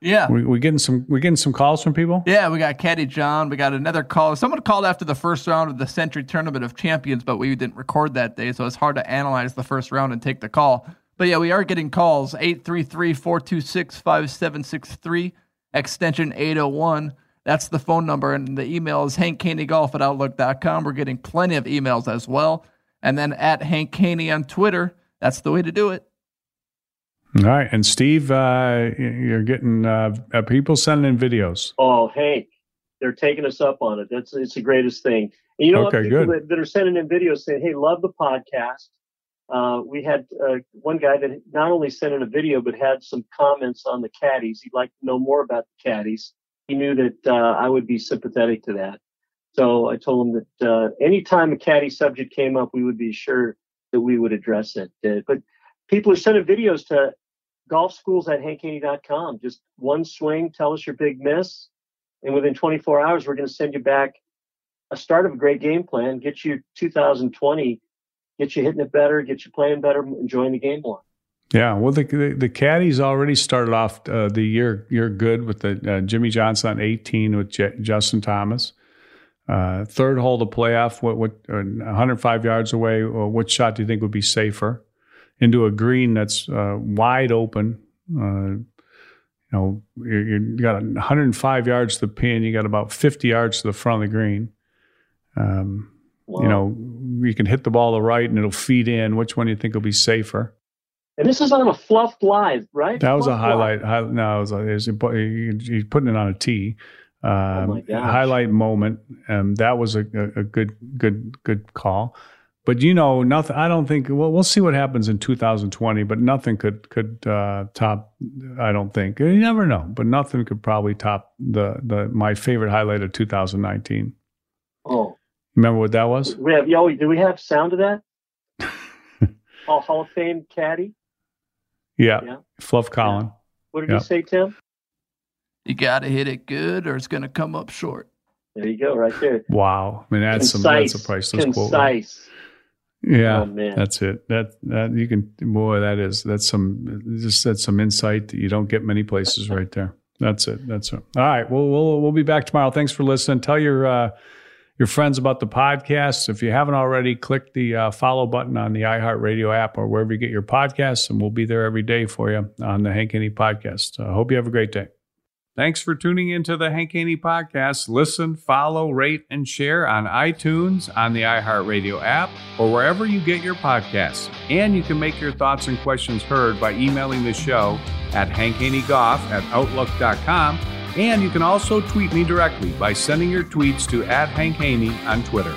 Yeah. We we getting some we getting some calls from people. Yeah, we got Caddy John. We got another call. Someone called after the first round of the Sentry Tournament of Champions, but we didn't record that day, so it's hard to analyze the first round and take the call. But yeah, we are getting calls 833 426 5763, extension 801. That's the phone number, and the email is hankhaneygolf at outlook.com. We're getting plenty of emails as well. And then at Hank Haney on Twitter. That's the way to do it. All right, and Steve, uh, you're getting uh, people sending in videos. Oh, Hank, they're taking us up on it. That's it's the greatest thing. And you know? Okay, People good. that, that are sending in videos saying, "Hey, love the podcast." Uh, we had uh, one guy that not only sent in a video but had some comments on the caddies. He'd like to know more about the caddies. He knew that uh, I would be sympathetic to that. So I told him that uh, anytime a caddy subject came up, we would be sure that we would address it. But people are sending videos to golf schools at hankhaney.com. Just one swing, tell us your big miss. And within 24 hours, we're going to send you back a start of a great game plan, get you 2020, get you hitting it better, get you playing better, enjoying the game more. Yeah, well, the the, the caddies already started off uh, the year year good with the uh, Jimmy Johnson on 18 with J- Justin Thomas. Uh, third hole to playoff, what what uh, 105 yards away. Uh, what shot do you think would be safer? Into a green that's uh, wide open. Uh, you know, you you got 105 yards to the pin. You got about 50 yards to the front of the green. Um, You know, you can hit the ball to the right and it'll feed in. Which one do you think will be safer? And this is on a fluffed live, right? That was a highlight. Hi, no, it was, a, it was a, he's putting it on a tee. Um, Oh my gosh. highlight moment. Um, that was a, a, a good, good, good call. But you know, nothing. I don't think. Well, we'll see what happens in 2020. But nothing could could uh, top. I don't think. You never know. But nothing could probably top the the my favorite highlight of 2019. Oh, Remember what that was? we have, yo, do we have sound of that? Hall, Hall of Fame caddy. Yeah, Yeah. Fluff Cowan. What did Yeah. you say, Tim? You got to hit it good or it's going to come up short. There you go, right there. Wow. I mean, that's some that's a Concise. priceless quote. Concise. Yeah, Oh, man. that's it. That that you can boy, that is that's some just that's some insight that you don't get many places right there. That's it. That's it. All right. Well, we'll we'll be back tomorrow. Thanks for listening. Tell your uh, your friends about the podcast. If you haven't already, click the uh, follow button on the iHeartRadio app or wherever you get your podcasts, and we'll be there every day for you on the Hank Haney podcast. I hope you have a great day. Thanks for tuning into the Hank Haney podcast. Listen, follow, rate, and share on iTunes, on the iHeartRadio app, or wherever you get your podcasts. And you can make your thoughts and questions heard by emailing the show at hankhaneygolf at outlook.com. And you can also tweet me directly by sending your tweets to at Hank Haney on Twitter.